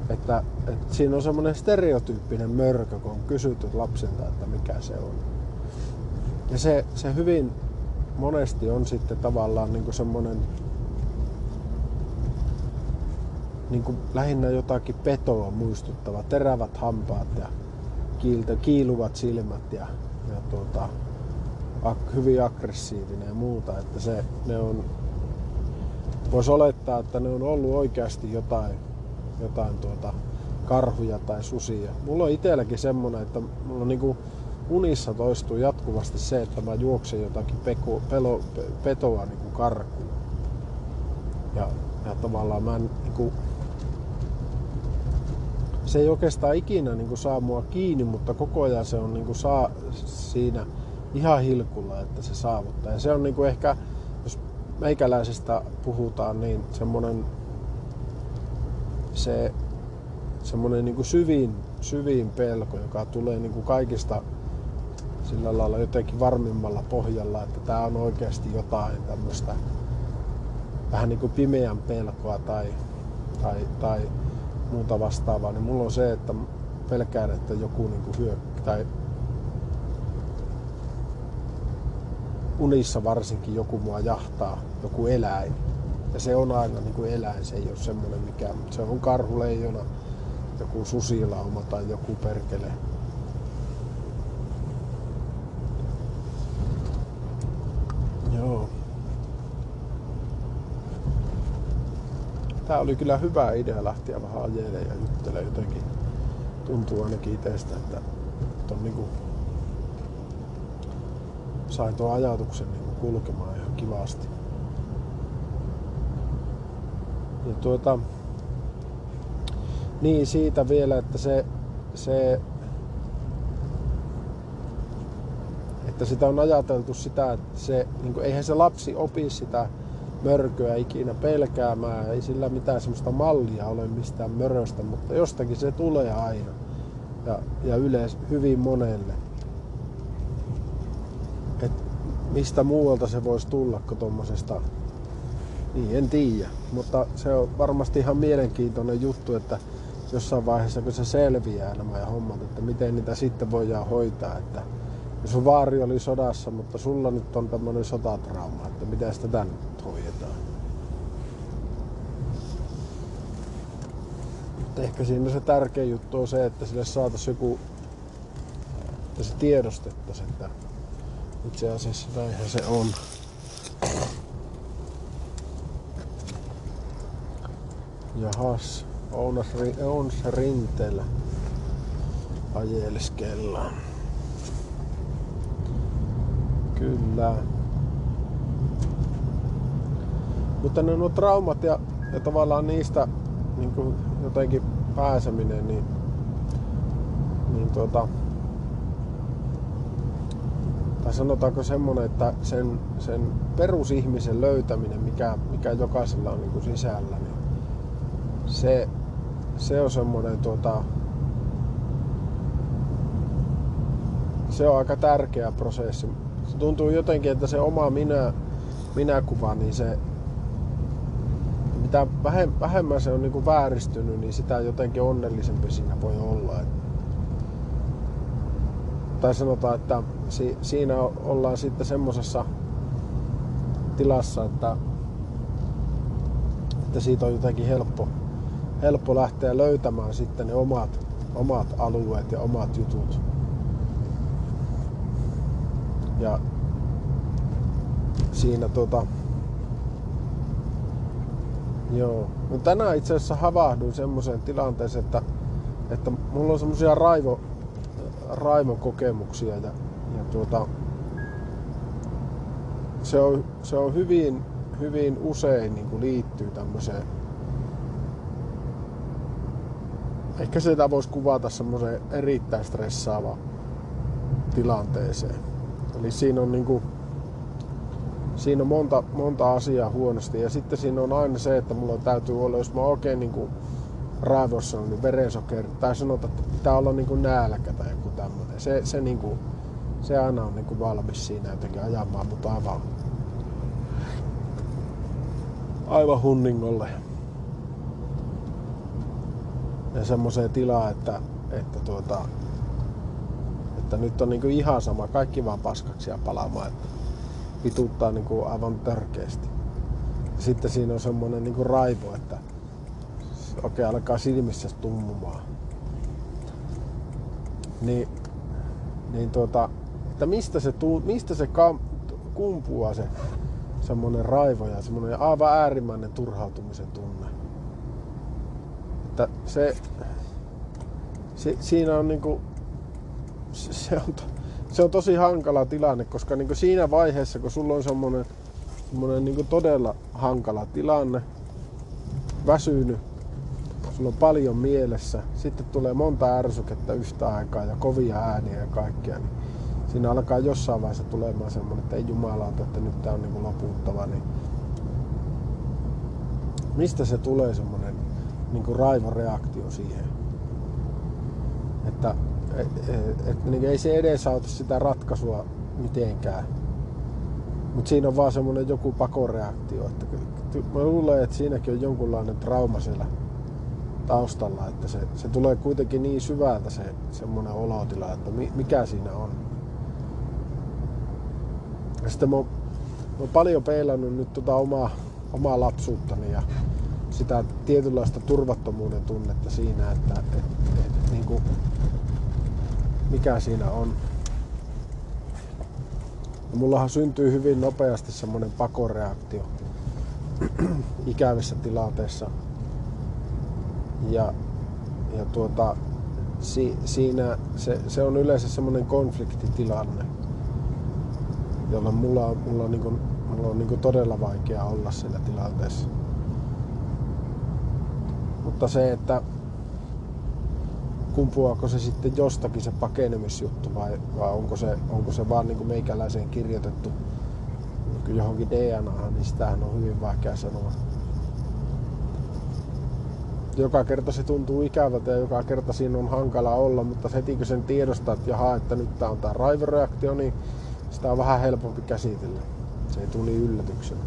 että, että siinä on semmoinen stereotyyppinen mörkö, kun on kysytty lapsilta, että mikä se on. Ja se, se hyvin monesti on sitten tavallaan niin semmoinen niin lähinnä jotakin petoa muistuttava, terävät hampaat ja kiiltä, kiiluvat silmät ja, tuota, ak, hyvin aggressiivinen ja muuta. Että se, ne on, voisi olettaa, että ne on ollut oikeasti jotain, jotain tuota, karhuja tai susia. Mulla on itselläkin semmonen, että mulla on niinku unissa toistuu jatkuvasti se, että mä juoksen jotakin peko, pelo, petoa niinku karkuun. Ja, ja tavallaan mä en, niinku, se ei oikeastaan ikinä niin kuin saa mua kiinni, mutta koko ajan se on niin kuin saa siinä ihan hilkulla, että se saavuttaa. Ja se on niin kuin ehkä, jos meikäläisestä puhutaan, niin semmoinen se semmoinen niin kuin syvin, syvin pelko, joka tulee niin kuin kaikista sillä lailla jotenkin varmimmalla pohjalla, että tämä on oikeasti jotain tämmöistä vähän niin kuin pimeän pelkoa tai, tai, tai muuta vastaavaa, niin mulla on se, että pelkään, että joku niin kuin hyö, tai unissa varsinkin joku mua jahtaa, joku eläin. Ja se on aina niin kuin eläin, se ei ole semmoinen mikään, mutta se on karhuleijona, joku susilauma tai joku perkele. Joo. Tää oli kyllä hyvä idea lähteä vähän ajelemaan ja juttelemaan jotenkin. Tuntuu ainakin itsestä, että, että on niinku, sain tuon ajatuksen niinku kulkemaan ihan kivasti. Ja tuota, niin siitä vielä, että se, se että sitä on ajateltu sitä, että se, niin kuin, eihän se lapsi opi sitä mörköä ikinä pelkäämään. Ei sillä mitään semmoista mallia ole mistään möröstä, mutta jostakin se tulee aina. Ja, ja yleensä hyvin monelle. Et mistä muualta se voisi tulla kuin tuommoisesta, niin en tiedä. Mutta se on varmasti ihan mielenkiintoinen juttu, että jossain vaiheessa kun se selviää nämä hommat, että miten niitä sitten voidaan hoitaa. Että sun vaari oli sodassa, mutta sulla nyt on tämmöinen sotatrauma, että miten sitä tän hoidetaan. Mutta ehkä siinä se tärkein juttu on se, että sille saataisiin joku, että se tiedostettaisiin, että itse asiassa näinhän se on. Jahas, Ounas, Ounas rinteellä ajeleskellaan. Kyllä. Mutta ne nuo traumat ja, ja tavallaan niistä niin kuin jotenkin pääseminen, niin, niin tuota, tai sanotaanko semmonen, että sen, sen perusihmisen löytäminen, mikä, mikä jokaisella on niin kuin sisällä, niin se, se on semmoinen tuota, se on aika tärkeä prosessi. Se tuntuu jotenkin, että se oma minä, minäkuva, niin se mitä vähemmän se on niin kuin vääristynyt, niin sitä jotenkin onnellisempi siinä voi olla. Tai sanotaan, että si, siinä ollaan sitten semmoisessa tilassa, että, että siitä on jotenkin helppo, helppo lähteä löytämään sitten ne omat, omat alueet ja omat jutut. Ja siinä tota... Joo. No tänään itse asiassa havahduin semmoiseen tilanteeseen, että, että mulla on semmoisia raivo, raivon kokemuksia ja, ja tuota, se on, se on hyvin, hyvin usein niin kuin liittyy tämmöiseen ehkä sitä voisi kuvata semmoiseen erittäin stressaavaan tilanteeseen. Eli siinä on niinku, siinä on monta, monta asiaa huonosti. Ja sitten siinä on aina se, että mulla täytyy olla, jos mä oikein niinku raivossa on, niin verensokeri, tai sanotaan, että pitää olla niinku nälkä tai joku tämmöinen. Se, se, niinku, se aina on niinku valmis siinä jotenkin ajamaan mut aivan, aivan hunningolle. ja semmoiseen tilaan, että, että, tuota, että nyt on niinku ihan sama, kaikki vaan paskaksi ja palaamaan, että vituttaa niinku aivan törkeästi. Ja sitten siinä on semmoinen niinku raivo, että okei, okay, alkaa silmissä tummumaan. Niin, niin tuota, että mistä se, tuu, mistä se kam, kumpuaa se semmoinen raivo ja semmoinen aivan äärimmäinen turhautumisen tunne. Että se, se siinä on niinku, se, se, on, se on tosi hankala tilanne, koska niinku siinä vaiheessa, kun sulla on semmoinen, semmoinen niinku todella hankala tilanne, väsynyt, sulla on paljon mielessä, sitten tulee monta ärsykettä yhtä aikaa ja kovia ääniä ja kaikkea, niin siinä alkaa jossain vaiheessa tulemaan semmoinen, että ei jumalauta, että nyt tää on niin loputtava, niin mistä se tulee semmoinen niin raivoreaktio siihen? Että et, et, et, niin ei se edesauta sitä ratkaisua mitenkään. Mutta siinä on vaan semmoinen joku pakoreaktio. Että mä luulen, että siinäkin on jonkunlainen trauma siellä taustalla, että se, se tulee kuitenkin niin syvältä se semmoinen olotila, että mikä siinä on. Ja sitten mä mä oon paljon peilannut nyt tota omaa, omaa lapsuuttani ja sitä tietynlaista turvattomuuden tunnetta siinä, että et, et, et, niin kuin, mikä siinä on. Ja mullahan syntyy hyvin nopeasti semmoinen pakoreaktio [clears throat] ikävissä tilanteissa. Ja, ja tuota, si, siinä se, se on yleensä semmoinen konfliktitilanne jolloin mulla mulla on, niin kuin, mulla on niin kuin todella vaikea olla siinä tilanteessa. Mutta se, että kumpuako se sitten jostakin se pakenemisjuttu vai, vai onko, se, onko se vaan niin kuin meikäläiseen kirjoitettu johonkin DNAhan, niin sitähän on hyvin vaikea sanoa. Joka kerta se tuntuu ikävältä ja joka kerta siinä on hankala olla, mutta heti kun sen tiedostaa, että jaha, että nyt tää on tää raivoreaktio, niin sitä on vähän helpompi käsitellä. Se ei tuli yllätyksenä.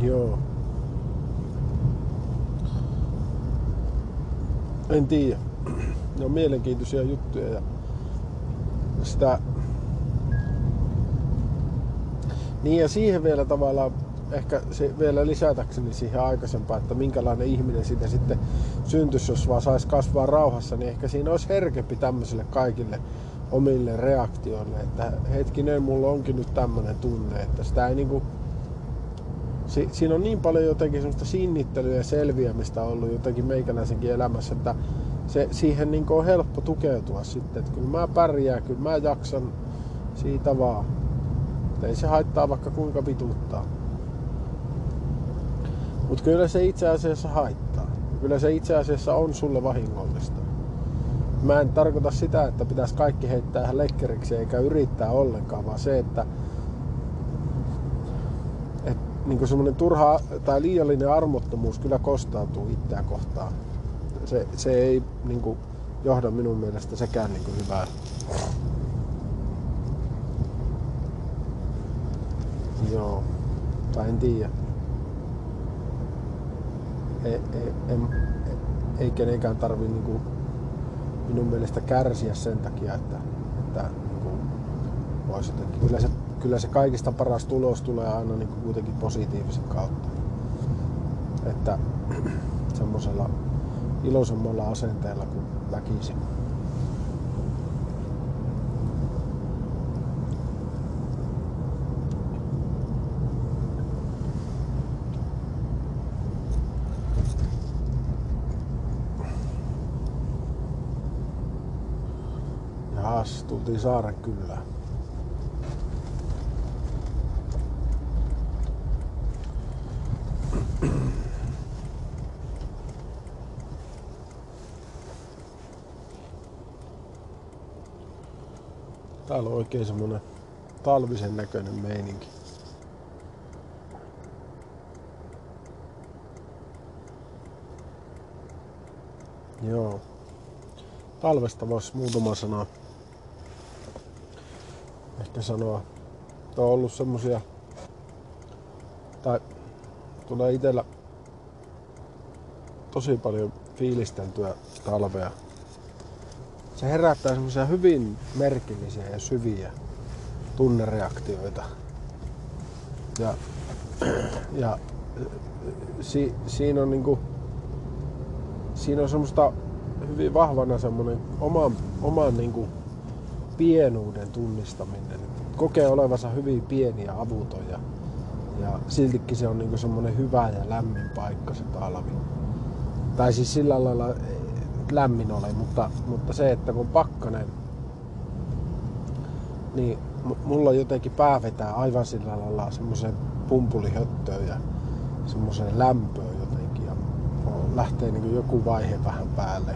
Joo. En tiedä. Ne on mielenkiintoisia juttuja ja sitä niin ja siihen vielä tavallaan ehkä se vielä lisätäkseni siihen aikaisempaan, että minkälainen ihminen siitä sitten syntyisi, jos vaan saisi kasvaa rauhassa, niin ehkä siinä olisi herkempi tämmöisille kaikille omille reaktioille, että hetkinen, mulla onkin nyt tämmöinen tunne, että sitä ei niinku, si, siinä on niin paljon jotenkin semmoista sinnittelyä ja selviämistä ollut jotenkin meikäläisenkin elämässä, että se, siihen niinku on helppo tukeutua sitten, että kyllä mä pärjään, kyllä mä jaksan siitä vaan. Että ei se haittaa vaikka kuinka vituttaa. Mutta kyllä se itse asiassa haittaa. Kyllä se itse asiassa on sulle vahingollista. Mä en tarkoita sitä, että pitäisi kaikki heittää ihan lekkeriksi eikä yrittää ollenkaan, vaan se, että et, niin semmoinen turha tai liiallinen armottomuus kyllä kostautuu itseä kohtaan. Se, se ei niin kuin, johda minun mielestä sekään niin kuin, hyvää. Joo. Tai en tiedä. Ei, ei, en, ei kenenkään tarvi niinku minun mielestä kärsiä sen takia, että, että niinku voisi jotenkin. Se, kyllä se kaikista paras tulos tulee aina niinku kuitenkin positiivisen kautta. Että [clears throat] semmoisella iloisemmalla asenteella kuin väkisin. taas tultiin saaren kyllä. Täällä on oikein semmonen talvisen näköinen meininki. Joo. talvesta voisi muutama sana ehkä sanoa. Että on ollut semmosia, tai tulee itellä tosi paljon fiilisteltyä talvea. Se herättää semmoisia hyvin merkillisiä ja syviä tunnereaktioita. Ja, [clears throat] ja si, siinä on niinku, siinä on semmoista hyvin vahvana semmoinen oman, oman niinku pienuuden tunnistaminen. Kokee olevansa hyvin pieni ja avuton ja, ja siltikin se on niinku semmoinen hyvä ja lämmin paikka se talvi. Tai siis sillä lailla lämmin ole, mutta, mutta se, että kun pakkanen, niin mulla jotenkin pää vetää aivan sillä lailla semmoiseen pumpulihöttöön ja semmoiseen lämpöön jotenkin. Ja lähtee niin joku vaihe vähän päälle.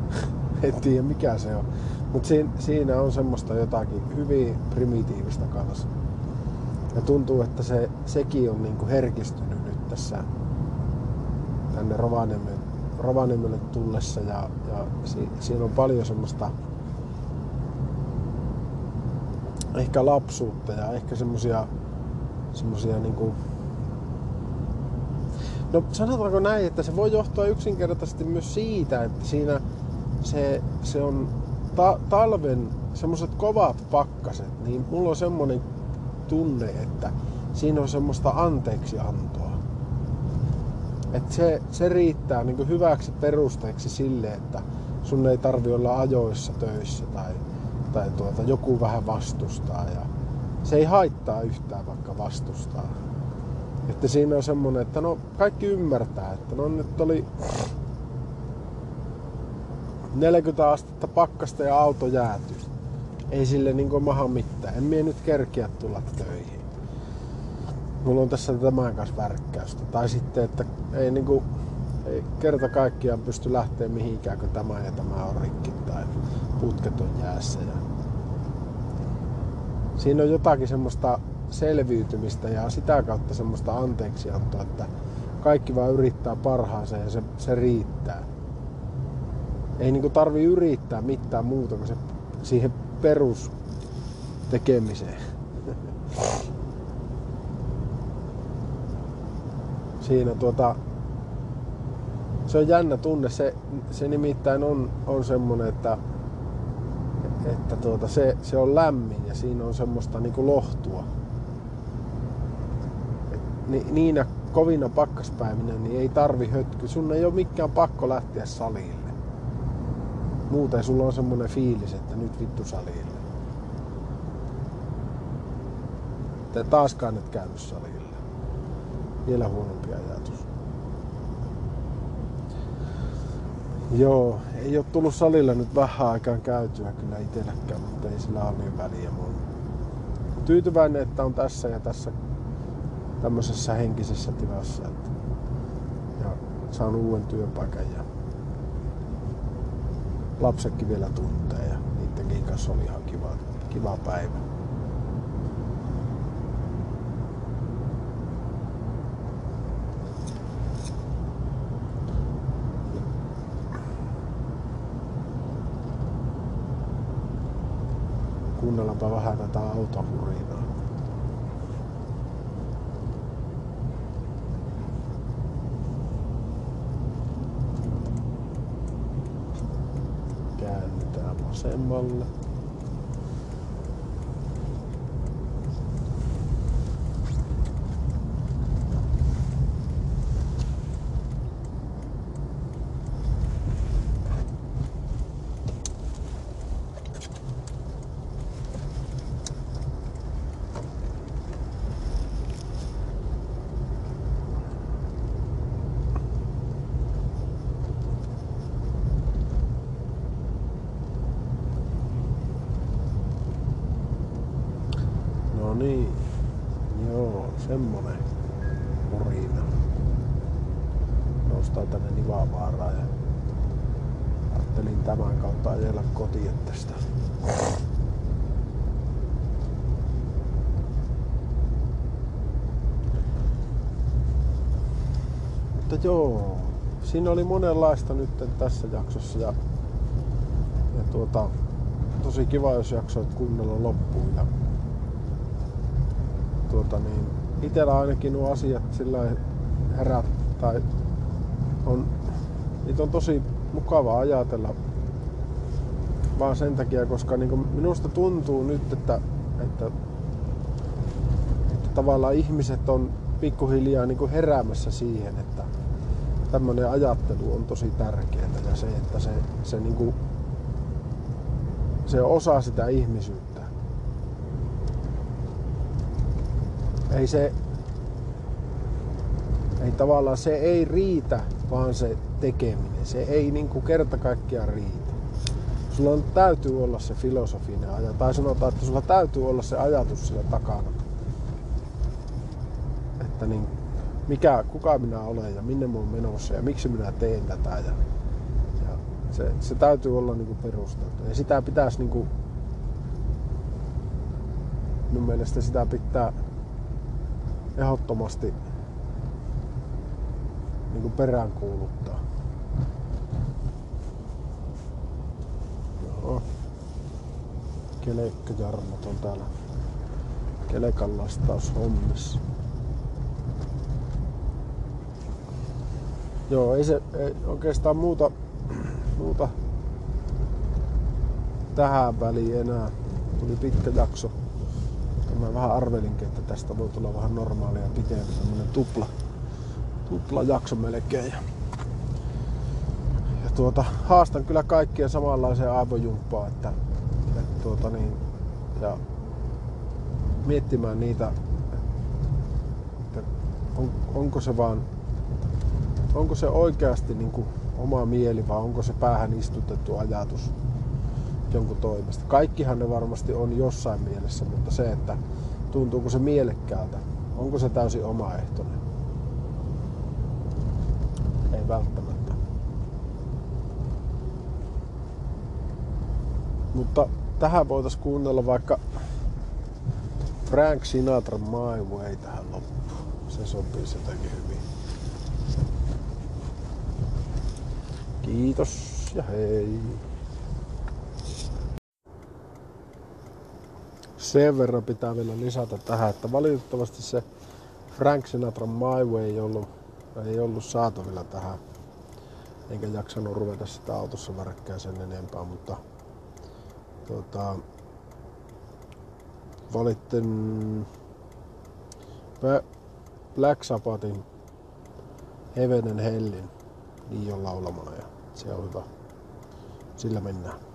[laughs] en tiedä mikä se on. Mutta siinä, siinä on semmoista jotakin hyvin primitiivistä kanssa. Ja tuntuu, että se, sekin on niin herkistynyt nyt tässä tänne Rovaniemelle, Rovaniemelle tullessa ja, ja si, siinä on paljon semmoista ehkä lapsuutta ja ehkä semmosia semmosia niinku No sanotaanko näin, että se voi johtua yksinkertaisesti myös siitä, että siinä se, se on ta- talven semmoiset kovat pakkaset, niin mulla on semmoinen tunne, että siinä on semmoista anteeksiantoa. Et se, se riittää niin hyväksi perusteeksi sille, että sun ei tarvi olla ajoissa töissä tai, tai tuota, joku vähän vastustaa. Ja se ei haittaa yhtään vaikka vastustaa. Että siinä on semmonen, että no kaikki ymmärtää, että no nyt oli 40 astetta pakkasta ja auto jääty. Ei sille niinku maha mitään. En mie nyt kerkiä tulla töihin. Mulla on tässä tämän kanssa värkkäystä. Tai sitten, että ei niinku ei kerta kaikkiaan pysty lähteä mihinkään, kun tämä ja tämä on rikki tai putket on jäässä. Ja... Siinä on jotakin semmoista selviytymistä ja sitä kautta semmoista anteeksiantoa, että kaikki vaan yrittää parhaansa ja se, se riittää. Ei niinku tarvi yrittää mitään muuta kuin se siihen perus tekemiseen. [laughs] Siinä tuota, se on jännä tunne. Se, se nimittäin on, on semmonen, että, että tuota, se, se on lämmin ja siinä on semmoista niinku lohtua ni, niinä kovina pakkaspäivinä niin ei tarvi hötky. Sun ei ole mikään pakko lähteä salille. Muuten sulla on semmonen fiilis, että nyt vittu salille. Te taaskaan et käynyt salille. Vielä huonompi ajatus. Joo, ei ole tullut salilla nyt vähän aikaan käytyä kyllä itselläkään, mutta ei sillä ole niin väliä. Mä tyytyväinen, että on tässä ja tässä tämmöisessä henkisessä tilassa. Että, ja saan uuden työpaikan ja lapsetkin vielä tuntee ja niidenkin kanssa oli ihan kiva, kiva päivä. Kuunnellaanpa vähän tätä autohurinaa. vasemmalle. Joo, siinä oli monenlaista nyt tässä jaksossa ja tuota, tosi kiva, jos jaksoit kuunnella loppuun. Ja, tuota, niin, itellä ainakin nuo asiat sillä herät tai on, niitä on tosi mukava ajatella vaan sen takia, koska niin minusta tuntuu nyt, että, että, että tavallaan ihmiset on pikkuhiljaa niin heräämässä siihen, että tämmöinen ajattelu on tosi tärkeää ja se, että se, se, niin kuin, se osaa sitä ihmisyyttä. Ei se, ei tavallaan se ei riitä, vaan se tekeminen. Se ei niin kuin kerta kaikkiaan riitä. Sulla on, täytyy olla se filosofinen ajatus, tai sanotaan, että sulla täytyy olla se ajatus sillä takana. Että niin, mikä, kuka minä olen ja minne mä menossa ja miksi minä teen tätä. Ja, ja se, se täytyy olla niin perusteltu. Ja sitä pitäisi niin kuin, minun mielestä sitä pitää ehdottomasti niin kuin peräänkuuluttaa. Joo. Kelekkajarmot on täällä kelekan lastaushommissa. Joo, ei se ei oikeastaan muuta, muuta tähän väliin enää. Tuli pitkä jakso. Mä vähän arvelinkin, että tästä voi tulla vähän normaalia pitempi, semmonen tupla, tupla jakso melkein. Ja, ja tuota, haastan kyllä kaikkien samanlaiseen aivojumppaan, että tuota niin, ja miettimään niitä, että on, onko se vaan onko se oikeasti niin kuin oma mieli vai onko se päähän istutettu ajatus jonkun toimesta. Kaikkihan ne varmasti on jossain mielessä, mutta se, että tuntuuko se mielekkäältä, onko se täysin omaehtoinen. Ei välttämättä. Mutta tähän voitaisiin kuunnella vaikka Frank Sinatra My Way tähän loppuun. Se sopii sitäkin hyvin. Kiitos ja hei. Sen verran pitää vielä lisätä tähän, että valitettavasti se Frank Sinatra My Way ei ollut, ei ollut saatavilla tähän. Enkä jaksanut ruveta sitä autossa värkkää sen enempää, mutta tota, valitten Black Sabbathin Heaven and Hellin niin on laulamana ja se on hyvä. Sillä mennään.